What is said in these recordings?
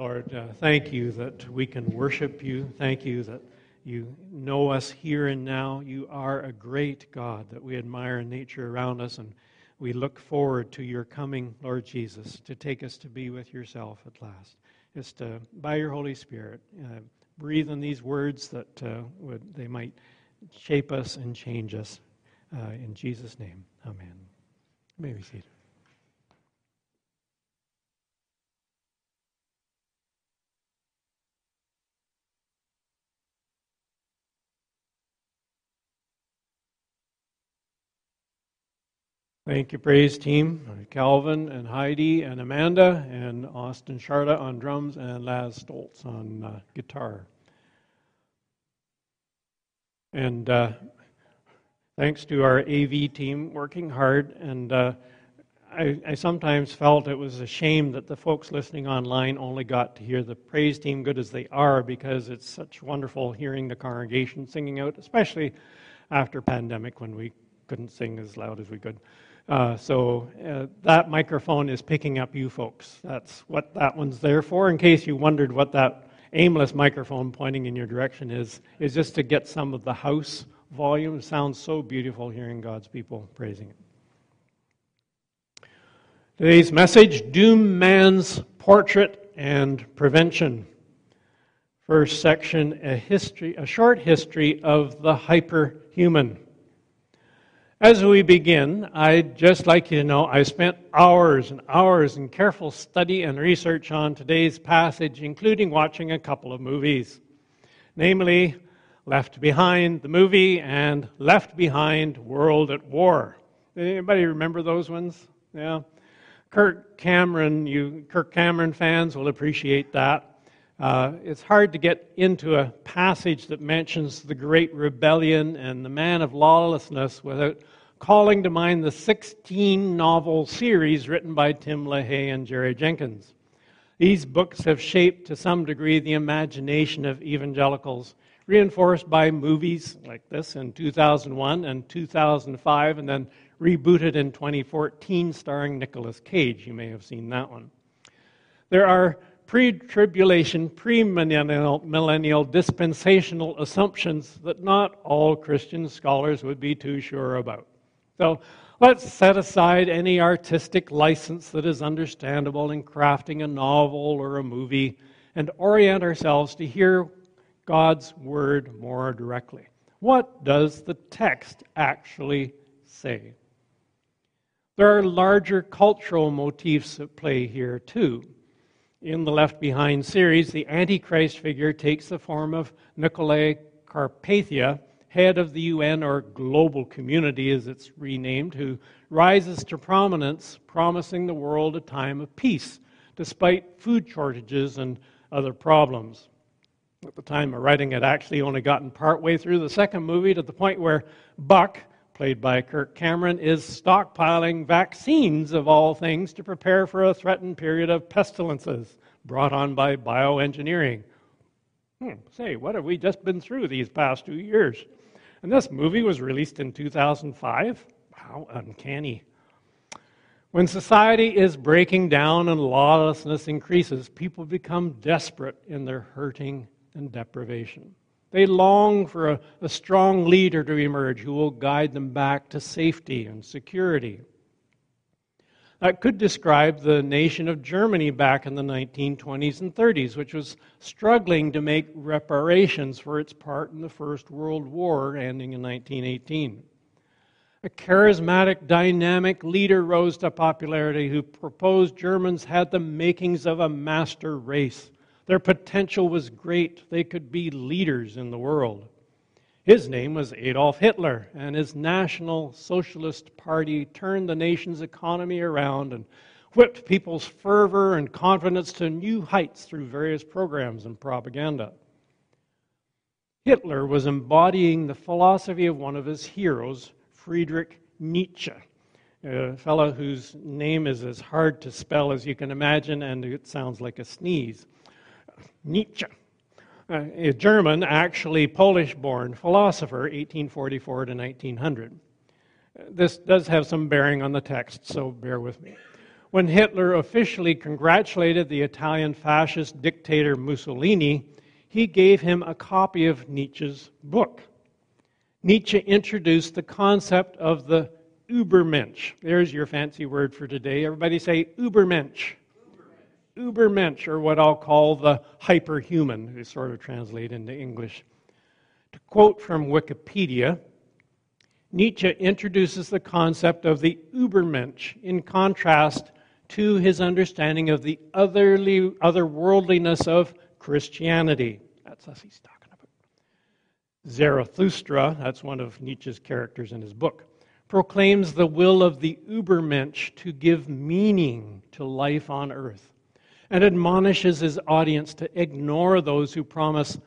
Lord, uh, thank you that we can worship you. Thank you that you know us here and now. You are a great God that we admire in nature around us, and we look forward to your coming, Lord Jesus, to take us to be with yourself at last. Just uh, by your Holy Spirit, uh, breathe in these words that uh, would, they might shape us and change us. Uh, in Jesus' name, amen. You may be seated. Thank you, praise team. Calvin and Heidi and Amanda and Austin Charlotte on drums and Laz Stoltz on uh, guitar. And uh, thanks to our AV team working hard. And uh, I, I, sometimes felt it was a shame that the folks listening online only got to hear the praise team good as they are because it's such wonderful hearing the congregation singing out, especially after pandemic when we couldn't sing as loud as we could. Uh, so uh, that microphone is picking up you folks. That's what that one's there for. In case you wondered what that aimless microphone pointing in your direction is, is just to get some of the house volume. It sounds so beautiful hearing God's people praising it. Today's message Doom Man's Portrait and Prevention. First section, a history, a short history of the hyperhuman. As we begin, I'd just like you to know I spent hours and hours in careful study and research on today's passage, including watching a couple of movies, namely Left Behind, the movie, and Left Behind, World at War. Anybody remember those ones? Yeah. Kirk Cameron, you Kirk Cameron fans will appreciate that. Uh, it's hard to get into a passage that mentions the great rebellion and the man of lawlessness without calling to mind the 16 novel series written by Tim LaHaye and Jerry Jenkins. These books have shaped to some degree the imagination of evangelicals, reinforced by movies like this in 2001 and 2005, and then rebooted in 2014, starring Nicolas Cage. You may have seen that one. There are pre tribulation, pre-millennial dispensational assumptions that not all Christian scholars would be too sure about. So let's set aside any artistic license that is understandable in crafting a novel or a movie and orient ourselves to hear God's word more directly. What does the text actually say? There are larger cultural motifs at play here, too. In the Left Behind series, the Antichrist figure takes the form of Nicolae Carpathia, head of the UN or global community as it's renamed, who rises to prominence, promising the world a time of peace despite food shortages and other problems. At the time of writing, it actually only gotten partway through the second movie to the point where Buck, played by Kirk Cameron, is stockpiling vaccines of all things to prepare for a threatened period of pestilences brought on by bioengineering. Hmm, say, what have we just been through these past two years? And this movie was released in 2005. How uncanny. When society is breaking down and lawlessness increases, people become desperate in their hurting and deprivation. They long for a, a strong leader to emerge who will guide them back to safety and security. That could describe the nation of Germany back in the 1920s and 30s, which was struggling to make reparations for its part in the First World War ending in 1918. A charismatic, dynamic leader rose to popularity who proposed Germans had the makings of a master race. Their potential was great. They could be leaders in the world. His name was Adolf Hitler, and his National Socialist Party turned the nation's economy around and whipped people's fervor and confidence to new heights through various programs and propaganda. Hitler was embodying the philosophy of one of his heroes, Friedrich Nietzsche, a fellow whose name is as hard to spell as you can imagine, and it sounds like a sneeze. Nietzsche uh, a German, actually Polish born philosopher, 1844 to 1900. This does have some bearing on the text, so bear with me. When Hitler officially congratulated the Italian fascist dictator Mussolini, he gave him a copy of Nietzsche's book. Nietzsche introduced the concept of the Übermensch. There's your fancy word for today. Everybody say Übermensch. Übermensch, or what I'll call the hyperhuman, to sort of translate into English. To quote from Wikipedia, Nietzsche introduces the concept of the Übermensch in contrast to his understanding of the otherly, otherworldliness of Christianity. That's us he's talking about. Zarathustra, that's one of Nietzsche's characters in his book, proclaims the will of the Übermensch to give meaning to life on earth and admonishes his audience to ignore those who promise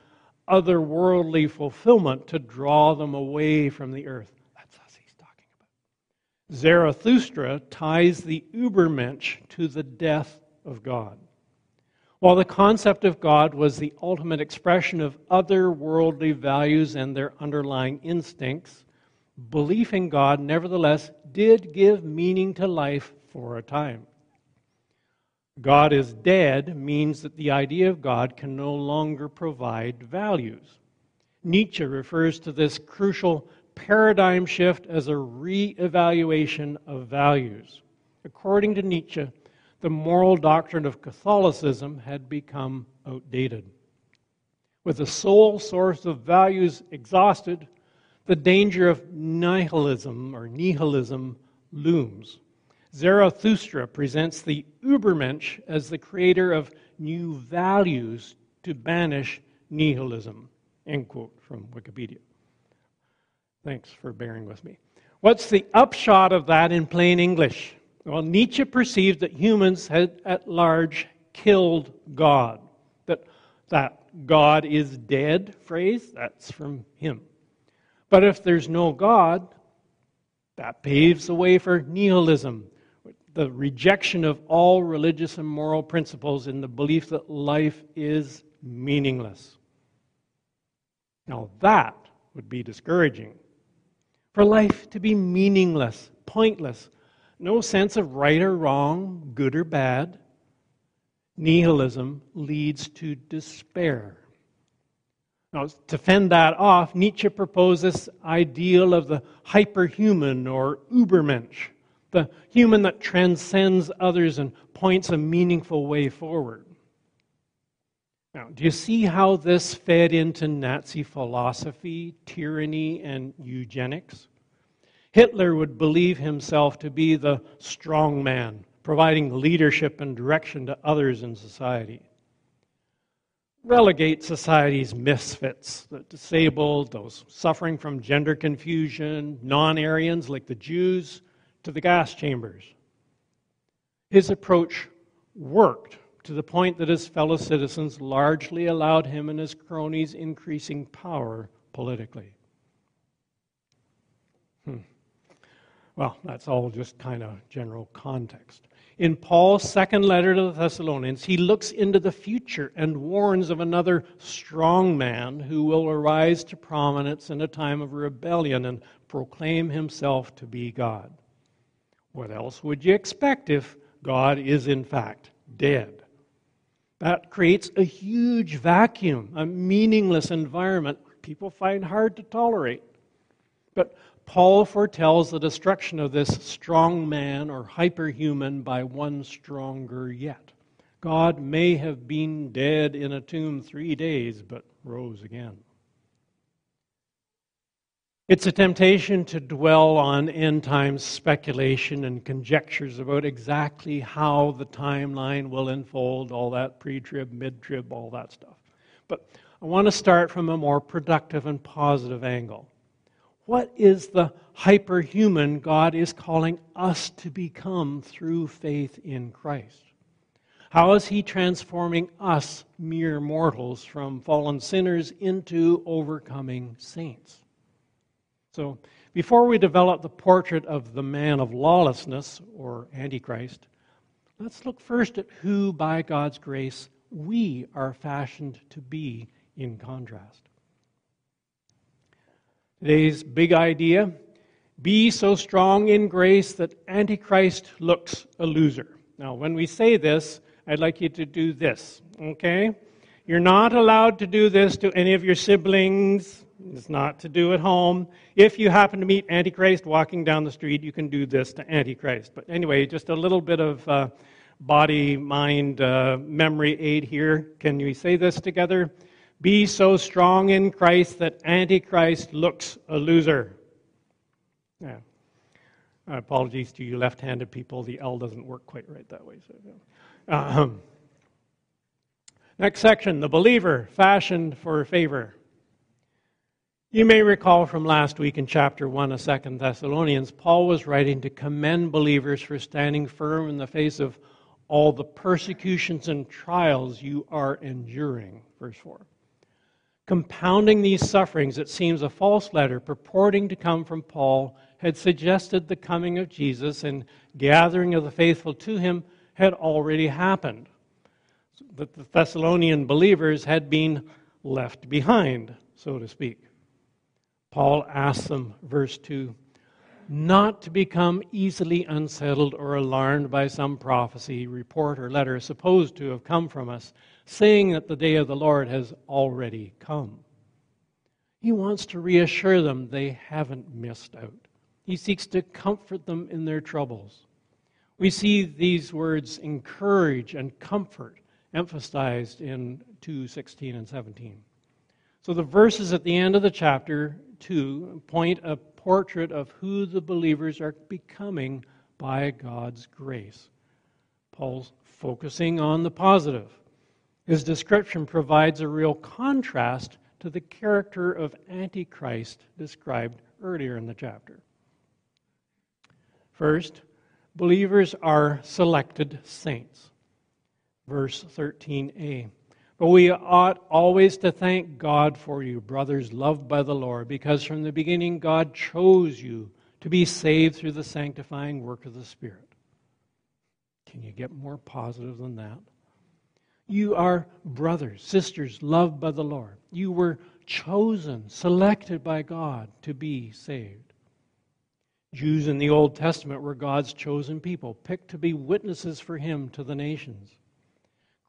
otherworldly fulfillment to draw them away from the earth. That's us he's talking about. Zarathustra ties the Übermensch to the death of God. While the concept of God was the ultimate expression of otherworldly values and their underlying instincts, belief in God nevertheless did give meaning to life for a time. God is dead means that the idea of God can no longer provide values. Nietzsche refers to this crucial paradigm shift as a re evaluation of values. According to Nietzsche, the moral doctrine of Catholicism had become outdated. With the sole source of values exhausted, the danger of nihilism or nihilism looms. Zarathustra presents the Übermensch as the creator of new values to banish nihilism. End quote from Wikipedia. Thanks for bearing with me. What's the upshot of that in plain English? Well, Nietzsche perceived that humans had at large killed God. That that God is dead phrase, that's from him. But if there's no God, that paves the way for nihilism, the rejection of all religious and moral principles in the belief that life is meaningless. Now, that would be discouraging for life to be meaningless, pointless, no sense of right or wrong, good or bad. Nihilism leads to despair. Now, to fend that off, Nietzsche proposed this ideal of the hyperhuman or Übermensch, the human that transcends others and points a meaningful way forward. Now, do you see how this fed into Nazi philosophy, tyranny, and eugenics? Hitler would believe himself to be the strong man, providing leadership and direction to others in society. Relegate society's misfits, the disabled, those suffering from gender confusion, non Aryans like the Jews, to the gas chambers. His approach worked to the point that his fellow citizens largely allowed him and his cronies increasing power politically. Hmm. Well, that's all just kind of general context. In Paul's second letter to the Thessalonians, he looks into the future and warns of another strong man who will arise to prominence in a time of rebellion and proclaim himself to be God. What else would you expect if God is in fact dead? That creates a huge vacuum, a meaningless environment people find hard to tolerate. But Paul foretells the destruction of this strong man or hyperhuman by one stronger yet. God may have been dead in a tomb three days, but rose again. It's a temptation to dwell on end times speculation and conjectures about exactly how the timeline will unfold, all that pre trib, mid trib, all that stuff. But I want to start from a more productive and positive angle. What is the hyperhuman God is calling us to become through faith in Christ? How is He transforming us, mere mortals, from fallen sinners into overcoming saints? So, before we develop the portrait of the man of lawlessness, or Antichrist, let's look first at who, by God's grace, we are fashioned to be in contrast. Today's big idea be so strong in grace that Antichrist looks a loser. Now, when we say this, I'd like you to do this, okay? You're not allowed to do this to any of your siblings. It's not to do at home. If you happen to meet Antichrist walking down the street, you can do this to Antichrist. But anyway, just a little bit of uh, body mind uh, memory aid here. Can we say this together? Be so strong in Christ that Antichrist looks a loser. Yeah. Uh, apologies to you left handed people. The L doesn't work quite right that way. So, yeah. um, next section the believer fashioned for favor. You may recall from last week in chapter 1 of 2 Thessalonians, Paul was writing to commend believers for standing firm in the face of all the persecutions and trials you are enduring. Verse 4. Compounding these sufferings, it seems a false letter purporting to come from Paul had suggested the coming of Jesus and gathering of the faithful to him had already happened. That the Thessalonian believers had been left behind, so to speak. Paul asks them, verse 2, not to become easily unsettled or alarmed by some prophecy, report, or letter supposed to have come from us, saying that the day of the Lord has already come. He wants to reassure them they haven't missed out. He seeks to comfort them in their troubles. We see these words encourage and comfort emphasized in 2 16 and 17. So the verses at the end of the chapter 2 point a portrait of who the believers are becoming by God's grace. Paul's focusing on the positive. His description provides a real contrast to the character of Antichrist described earlier in the chapter. First, believers are selected saints. Verse 13a. But we ought always to thank God for you, brothers loved by the Lord, because from the beginning God chose you to be saved through the sanctifying work of the Spirit. Can you get more positive than that? You are brothers, sisters, loved by the Lord. You were chosen, selected by God to be saved. Jews in the Old Testament were God's chosen people, picked to be witnesses for Him to the nations.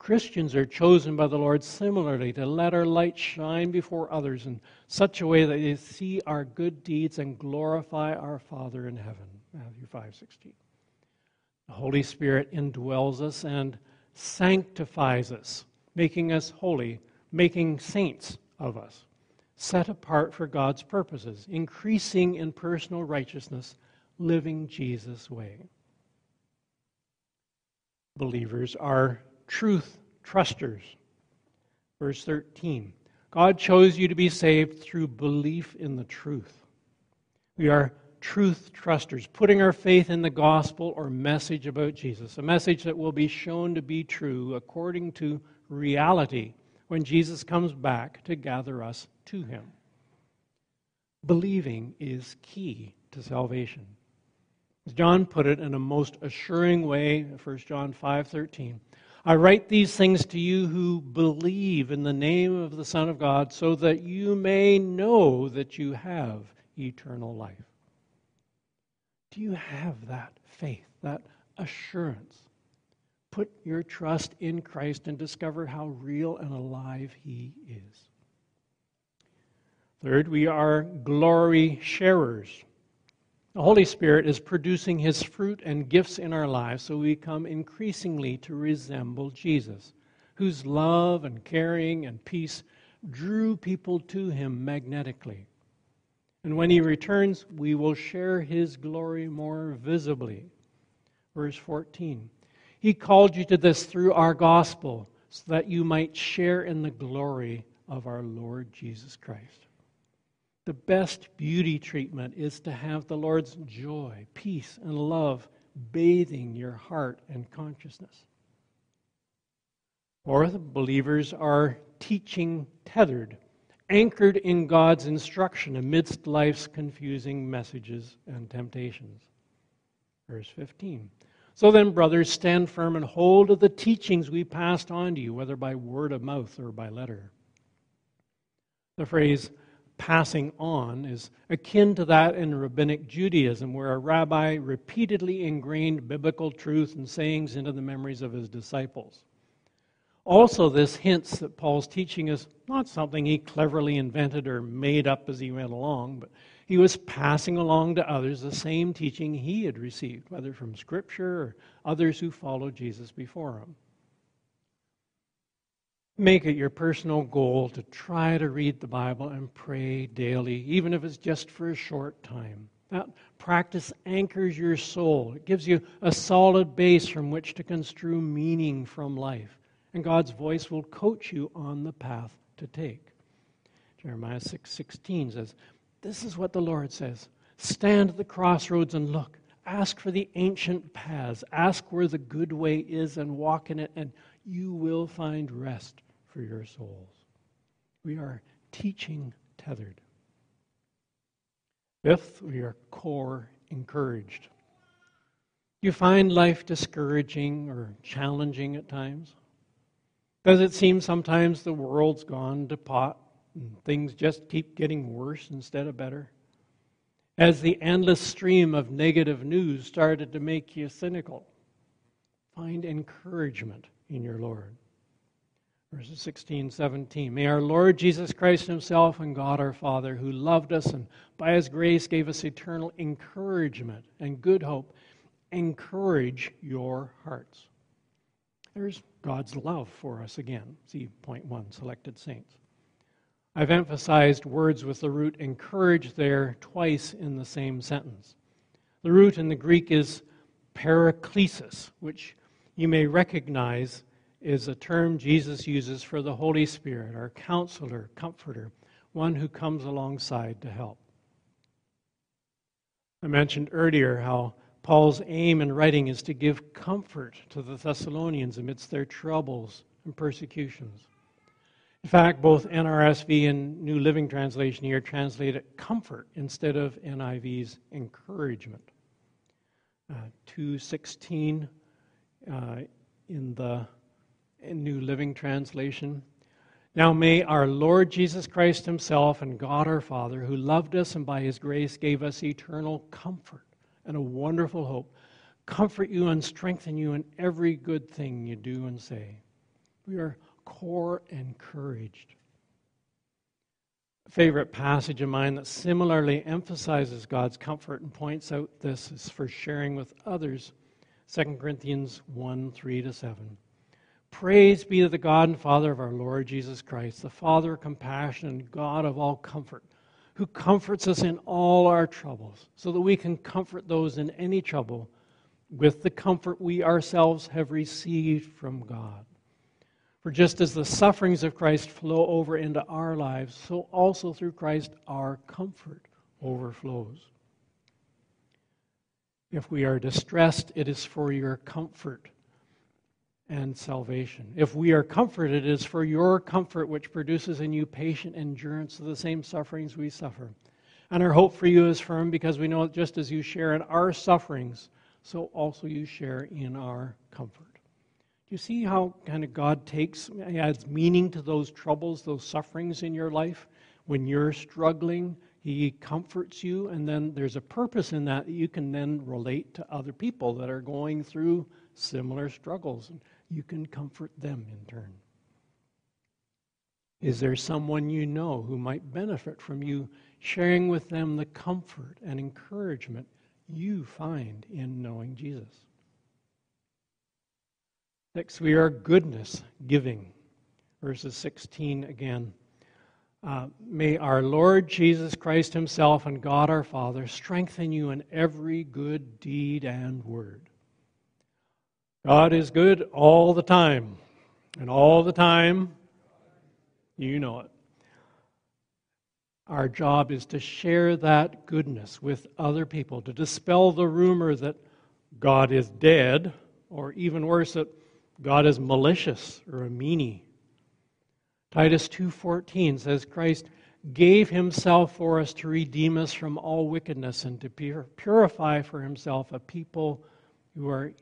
Christians are chosen by the Lord similarly to let our light shine before others in such a way that they see our good deeds and glorify our Father in heaven. Matthew 5:16. The Holy Spirit indwells us and sanctifies us, making us holy, making saints of us set apart for God's purposes, increasing in personal righteousness, living Jesus' way. Believers are truth trusters. Verse 13 God chose you to be saved through belief in the truth. We are truth trusters, putting our faith in the gospel or message about Jesus, a message that will be shown to be true according to reality when Jesus comes back to gather us to him. Believing is key to salvation. As John put it in a most assuring way, 1 John 5:13, I write these things to you who believe in the name of the Son of God so that you may know that you have eternal life. Do you have that faith, that assurance? Put your trust in Christ and discover how real and alive He is. Third, we are glory sharers. The Holy Spirit is producing His fruit and gifts in our lives so we come increasingly to resemble Jesus, whose love and caring and peace drew people to Him magnetically. And when He returns, we will share His glory more visibly. Verse 14 He called you to this through our gospel so that you might share in the glory of our Lord Jesus Christ. The best beauty treatment is to have the Lord's joy, peace, and love bathing your heart and consciousness. Fourth, believers are teaching tethered, anchored in God's instruction amidst life's confusing messages and temptations. Verse 15. So then, brothers, stand firm and hold of the teachings we passed on to you, whether by word of mouth or by letter. The phrase, passing on is akin to that in rabbinic Judaism, where a rabbi repeatedly ingrained biblical truth and sayings into the memories of his disciples. Also, this hints that Paul's teaching is not something he cleverly invented or made up as he went along, but he was passing along to others the same teaching he had received, whether from Scripture or others who followed Jesus before him. Make it your personal goal to try to read the Bible and pray daily, even if it's just for a short time. That practice anchors your soul. It gives you a solid base from which to construe meaning from life and God's voice will coach you on the path to take. Jeremiah 6 16 says, This is what the Lord says Stand at the crossroads and look. Ask for the ancient paths. Ask where the good way is and walk in it, and you will find rest for your souls. We are teaching tethered. Fifth, we are core encouraged. You find life discouraging or challenging at times? Does it seem sometimes the world's gone to pot and things just keep getting worse instead of better? As the endless stream of negative news started to make you cynical, find encouragement in your Lord. Verses 16, 17. May our Lord Jesus Christ Himself and God our Father, who loved us and by His grace gave us eternal encouragement and good hope, encourage your hearts. There's God's love for us again. See point one selected saints. I've emphasized words with the root encourage there twice in the same sentence. The root in the Greek is paraklesis, which you may recognize is a term Jesus uses for the Holy Spirit, our counselor, comforter, one who comes alongside to help. I mentioned earlier how Paul's aim in writing is to give comfort to the Thessalonians amidst their troubles and persecutions. In fact, both NRSV and New Living Translation here translate it comfort instead of NIV's encouragement. Uh, 216 uh, in the in New Living Translation. Now may our Lord Jesus Christ Himself and God our Father, who loved us and by His grace gave us eternal comfort and a wonderful hope, comfort you and strengthen you in every good thing you do and say. We are core encouraged. Favorite passage of mine that similarly emphasizes God's comfort and points out this is for sharing with others 2 Corinthians 1 3 to 7. Praise be to the God and Father of our Lord Jesus Christ, the Father of compassion and God of all comfort who comforts us in all our troubles, so that we can comfort those in any trouble with the comfort we ourselves have received from God. For just as the sufferings of Christ flow over into our lives, so also through Christ our comfort overflows. If we are distressed, it is for your comfort and salvation. If we are comforted, it is for your comfort which produces in you patient endurance of the same sufferings we suffer. And our hope for you is firm because we know that just as you share in our sufferings, so also you share in our comfort. Do you see how kind of God takes, adds meaning to those troubles, those sufferings in your life? When you're struggling, He comforts you, and then there's a purpose in that that you can then relate to other people that are going through similar struggles and you can comfort them in turn. Is there someone you know who might benefit from you sharing with them the comfort and encouragement you find in knowing Jesus? Next, we are goodness giving. Verses 16 again. Uh, may our Lord Jesus Christ Himself and God our Father strengthen you in every good deed and word God is good all the time. And all the time, you know it. Our job is to share that goodness with other people, to dispel the rumor that God is dead, or even worse, that God is malicious or a meanie. Titus 2:14 says Christ gave himself for us to redeem us from all wickedness and to purify for himself a people who are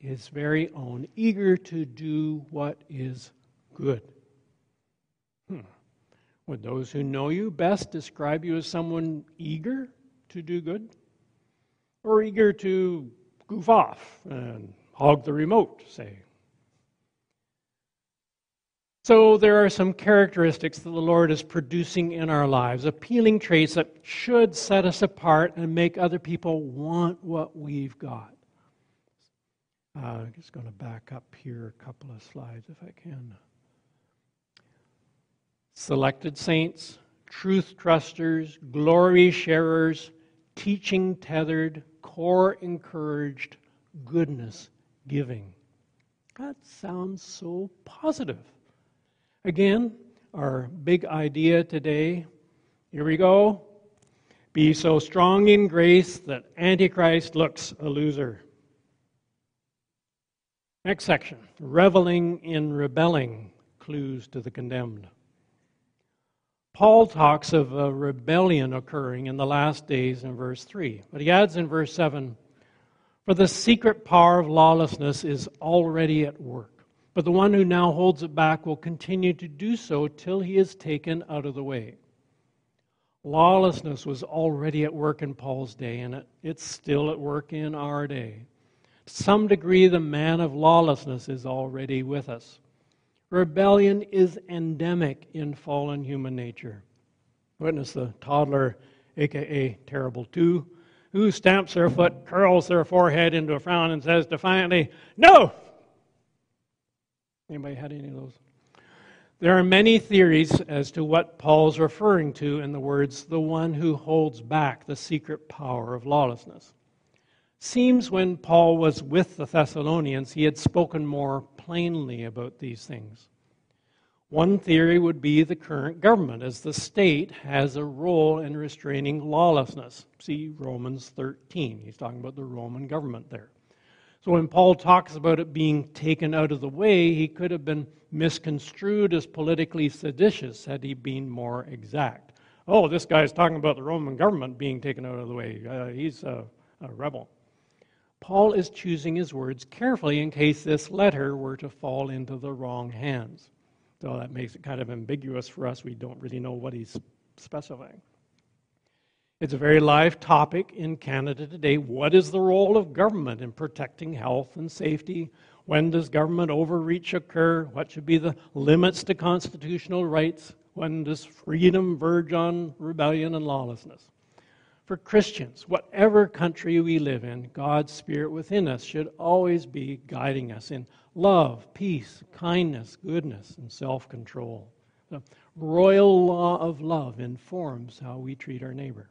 his very own, eager to do what is good. Hmm. Would those who know you best describe you as someone eager to do good? Or eager to goof off and hog the remote, say? So, there are some characteristics that the Lord is producing in our lives, appealing traits that should set us apart and make other people want what we've got. Uh, I'm just going to back up here a couple of slides if I can. Selected saints, truth trusters, glory sharers, teaching tethered, core encouraged, goodness giving. That sounds so positive. Again, our big idea today here we go. Be so strong in grace that Antichrist looks a loser. Next section reveling in rebelling, clues to the condemned. Paul talks of a rebellion occurring in the last days in verse 3, but he adds in verse 7 For the secret power of lawlessness is already at work. But the one who now holds it back will continue to do so till he is taken out of the way. Lawlessness was already at work in Paul's day, and it's still at work in our day. To some degree, the man of lawlessness is already with us. Rebellion is endemic in fallen human nature. Witness the toddler, aka Terrible Two, who stamps their foot, curls their forehead into a frown, and says defiantly, No! Anybody had any of those? There are many theories as to what Paul's referring to in the words, the one who holds back the secret power of lawlessness. Seems when Paul was with the Thessalonians, he had spoken more plainly about these things. One theory would be the current government, as the state has a role in restraining lawlessness. See Romans 13. He's talking about the Roman government there. So when Paul talks about it being taken out of the way, he could have been misconstrued as politically seditious had he been more exact. Oh, this guy's talking about the Roman government being taken out of the way. Uh, he's a, a rebel. Paul is choosing his words carefully in case this letter were to fall into the wrong hands. So that makes it kind of ambiguous for us. We don't really know what he's specifying. It's a very live topic in Canada today. What is the role of government in protecting health and safety? When does government overreach occur? What should be the limits to constitutional rights? When does freedom verge on rebellion and lawlessness? For Christians, whatever country we live in, God's Spirit within us should always be guiding us in love, peace, kindness, goodness, and self control. The royal law of love informs how we treat our neighbor.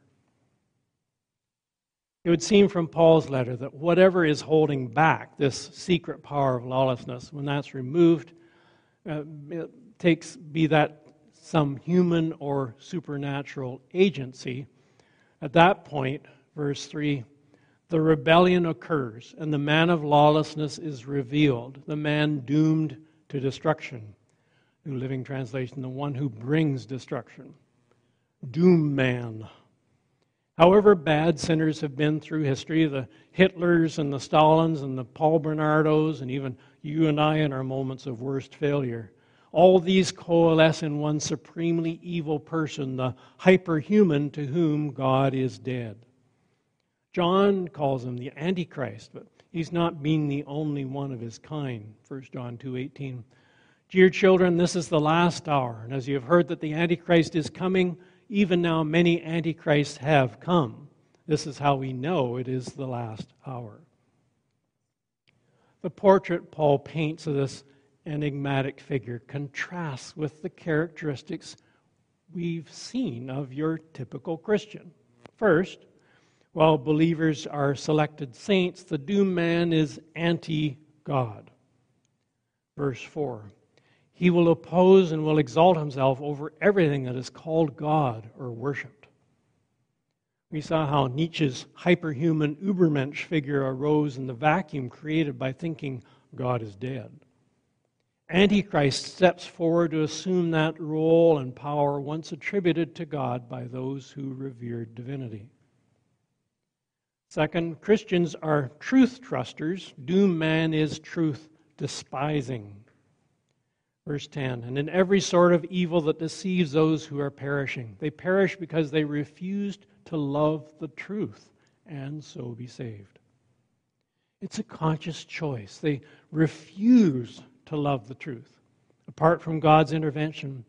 It would seem from Paul's letter that whatever is holding back this secret power of lawlessness, when that's removed, uh, it takes, be that some human or supernatural agency, at that point, verse 3, the rebellion occurs and the man of lawlessness is revealed, the man doomed to destruction. New Living Translation, the one who brings destruction. Doom man. However bad sinners have been through history, the Hitlers and the Stalins and the Paul Bernardos, and even you and I in our moments of worst failure, all these coalesce in one supremely evil person, the hyperhuman to whom God is dead. John calls him the Antichrist, but he's not being the only one of his kind. 1 John 2:18. Dear children, this is the last hour, and as you have heard that the Antichrist is coming, even now many antichrists have come. This is how we know it is the last hour. The portrait Paul paints of this enigmatic figure contrasts with the characteristics we've seen of your typical Christian. First, while believers are selected saints, the doomed man is anti God. Verse 4 he will oppose and will exalt himself over everything that is called God or worshiped. We saw how Nietzsche's hyperhuman Übermensch figure arose in the vacuum created by thinking God is dead. Antichrist steps forward to assume that role and power once attributed to God by those who revered divinity. Second, Christians are truth trusters. Doom man is truth despising. Verse 10 And in every sort of evil that deceives those who are perishing. They perish because they refused to love the truth and so be saved. It's a conscious choice. They refuse to love the truth. Apart from God's intervention,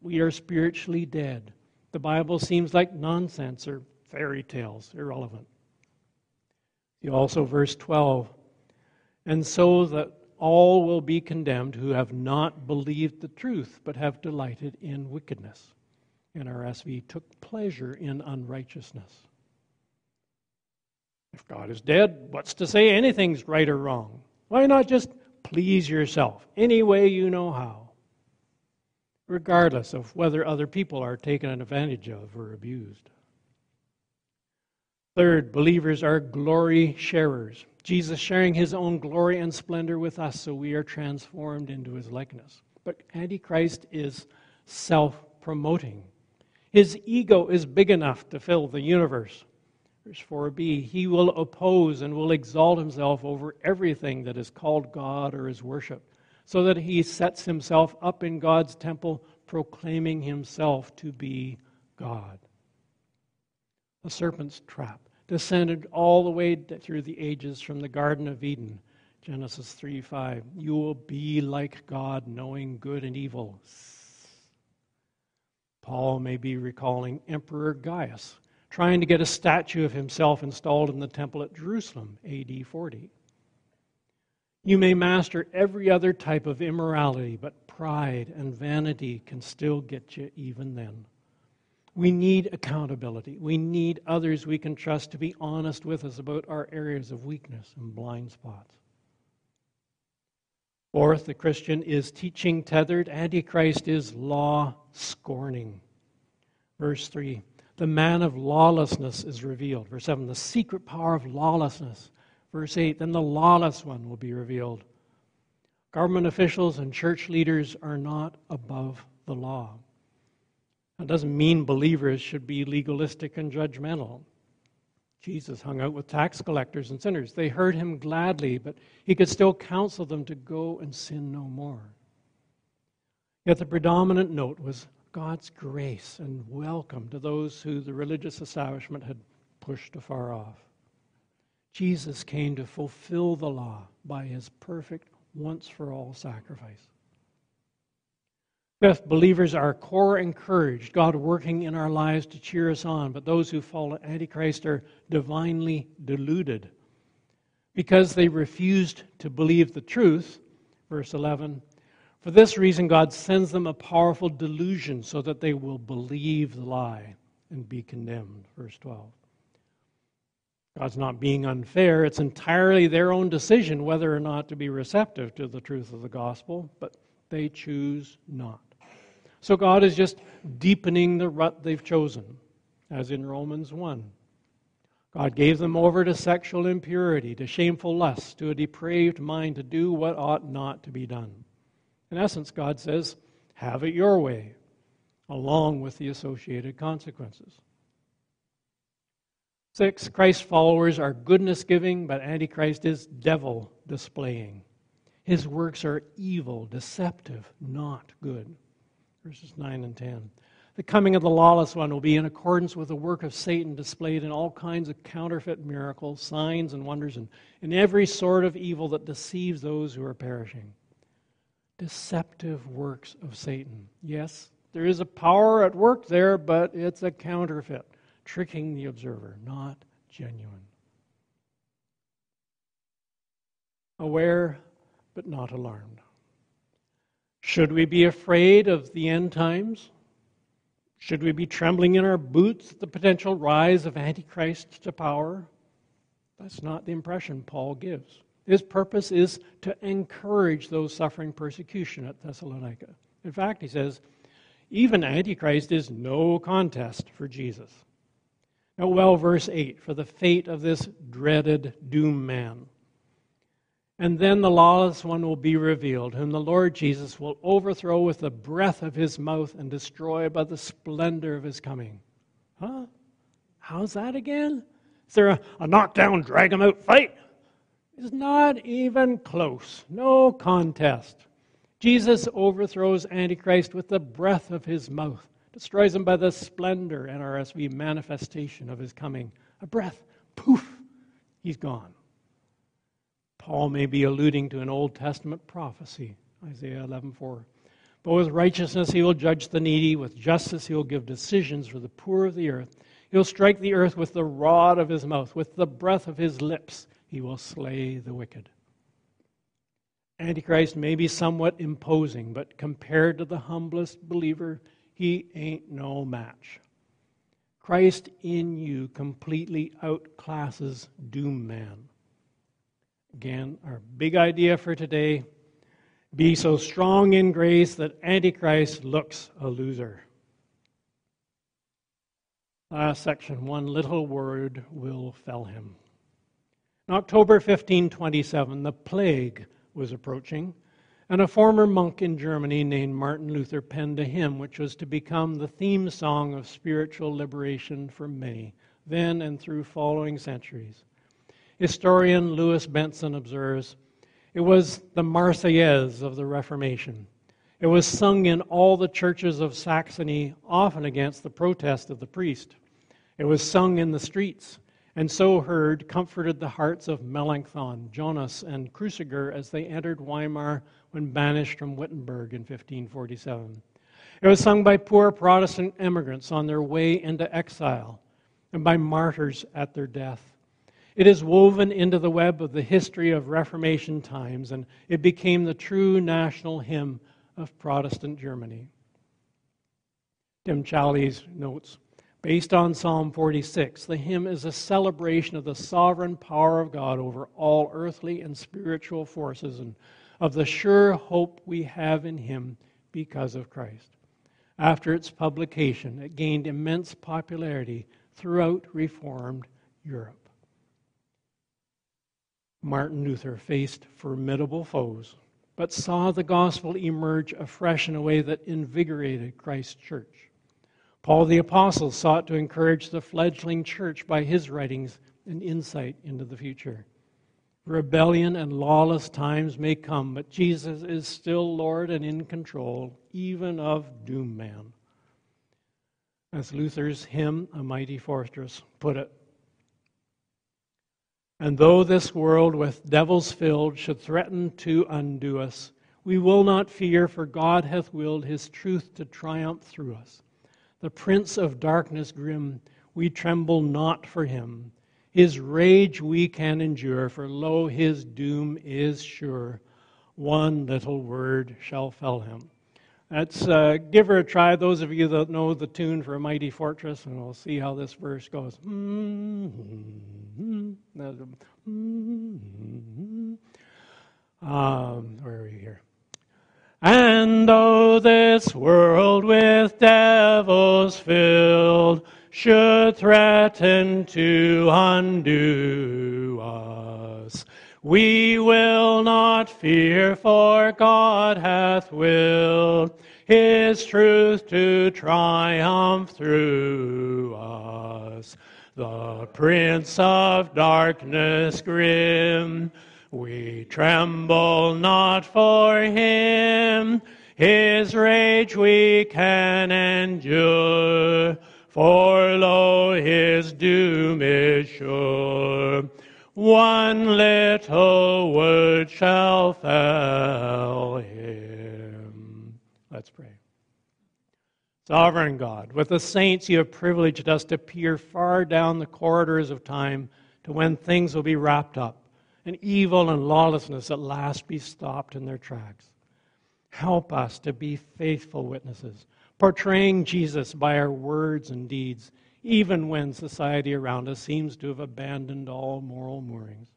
we are spiritually dead. The Bible seems like nonsense or fairy tales, irrelevant. You also, verse 12, and so that all will be condemned who have not believed the truth, but have delighted in wickedness. NRSV took pleasure in unrighteousness. If God is dead, what's to say anything's right or wrong? Why not just please yourself any way you know how, regardless of whether other people are taken advantage of or abused? Third, believers are glory sharers. Jesus sharing his own glory and splendor with us so we are transformed into his likeness. But Antichrist is self promoting. His ego is big enough to fill the universe. Verse 4b He will oppose and will exalt himself over everything that is called God or is worshiped, so that he sets himself up in God's temple, proclaiming himself to be God the serpent's trap, descended all the way through the ages from the Garden of Eden. Genesis 3 5. You will be like God, knowing good and evil. Paul may be recalling Emperor Gaius trying to get a statue of himself installed in the temple at Jerusalem, AD 40. You may master every other type of immorality, but pride and vanity can still get you even then. We need accountability. We need others we can trust to be honest with us about our areas of weakness and blind spots. Fourth, the Christian is teaching tethered. Antichrist is law scorning. Verse 3 The man of lawlessness is revealed. Verse 7 The secret power of lawlessness. Verse 8 Then the lawless one will be revealed. Government officials and church leaders are not above the law. That doesn't mean believers should be legalistic and judgmental. Jesus hung out with tax collectors and sinners. They heard him gladly, but he could still counsel them to go and sin no more. Yet the predominant note was God's grace and welcome to those who the religious establishment had pushed afar off. Jesus came to fulfill the law by his perfect, once for all sacrifice. Fifth, believers are core encouraged, God working in our lives to cheer us on, but those who follow Antichrist are divinely deluded. Because they refused to believe the truth, verse 11, for this reason God sends them a powerful delusion so that they will believe the lie and be condemned, verse 12. God's not being unfair. It's entirely their own decision whether or not to be receptive to the truth of the gospel, but they choose not. So God is just deepening the rut they've chosen, as in Romans 1. God gave them over to sexual impurity, to shameful lust, to a depraved mind to do what ought not to be done. In essence, God says, have it your way, along with the associated consequences. Six, Christ's followers are goodness giving, but Antichrist is devil displaying. His works are evil, deceptive, not good verses 9 and 10. The coming of the lawless one will be in accordance with the work of Satan displayed in all kinds of counterfeit miracles, signs, and wonders, and in every sort of evil that deceives those who are perishing. Deceptive works of Satan. Yes, there is a power at work there, but it's a counterfeit, tricking the observer, not genuine. Aware, but not alarmed. Should we be afraid of the end times? Should we be trembling in our boots at the potential rise of Antichrist to power? That's not the impression Paul gives. His purpose is to encourage those suffering persecution at Thessalonica. In fact, he says, even Antichrist is no contest for Jesus. Now, well, verse 8 for the fate of this dreaded doom man. And then the lawless one will be revealed, whom the Lord Jesus will overthrow with the breath of his mouth and destroy by the splendor of his coming. Huh? How's that again? Is there a, a knockdown, drag him out fight? It's not even close. No contest. Jesus overthrows Antichrist with the breath of his mouth, destroys him by the splendor, NRSV, manifestation of his coming. A breath, poof, he's gone. Paul may be alluding to an Old Testament prophecy, Isaiah 11:4. But with righteousness he will judge the needy, with justice he will give decisions for the poor of the earth. He'll strike the earth with the rod of his mouth, with the breath of his lips he will slay the wicked. Antichrist may be somewhat imposing, but compared to the humblest believer, he ain't no match. Christ in you completely outclasses doom man. Again, our big idea for today be so strong in grace that Antichrist looks a loser. Last section one little word will fell him. In October 1527, the plague was approaching, and a former monk in Germany named Martin Luther penned a hymn which was to become the theme song of spiritual liberation for many, then and through following centuries. Historian Louis Benson observes it was the Marseillaise of the Reformation. It was sung in all the churches of Saxony, often against the protest of the priest. It was sung in the streets, and so heard comforted the hearts of Melanchthon, Jonas, and Cruciger as they entered Weimar when banished from Wittenberg in 1547. It was sung by poor Protestant emigrants on their way into exile and by martyrs at their death. It is woven into the web of the history of Reformation times, and it became the true national hymn of Protestant Germany. Tim Challies notes Based on Psalm 46, the hymn is a celebration of the sovereign power of God over all earthly and spiritual forces and of the sure hope we have in Him because of Christ. After its publication, it gained immense popularity throughout Reformed Europe. Martin Luther faced formidable foes, but saw the gospel emerge afresh in a way that invigorated Christ's church. Paul the Apostle sought to encourage the fledgling church by his writings and insight into the future. Rebellion and lawless times may come, but Jesus is still Lord and in control, even of doom man. As Luther's hymn, A Mighty Fortress, put it, and though this world with devils filled should threaten to undo us, we will not fear, for God hath willed his truth to triumph through us. The prince of darkness grim, we tremble not for him. His rage we can endure, for lo, his doom is sure. One little word shall fell him. Let's uh, give her a try. Those of you that know the tune for a mighty fortress, and we'll see how this verse goes. Um, where are we here? And though this world with devils filled should threaten to undo us, we will not fear, for God hath willed His truth to triumph through us. The Prince of Darkness grim, we tremble not for him. His rage we can endure, for lo, his doom is sure. One little word shall fail him. Let's pray. Sovereign God, with the saints you have privileged us to peer far down the corridors of time to when things will be wrapped up and evil and lawlessness at last be stopped in their tracks. Help us to be faithful witnesses, portraying Jesus by our words and deeds even when society around us seems to have abandoned all moral moorings.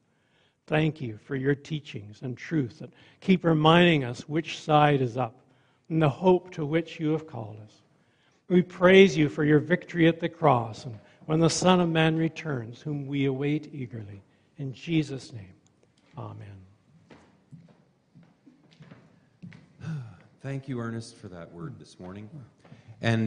Thank you for your teachings and truth that keep reminding us which side is up and the hope to which you have called us. We praise you for your victory at the cross and when the Son of Man returns, whom we await eagerly. In Jesus' name, amen. Thank you, Ernest, for that word this morning.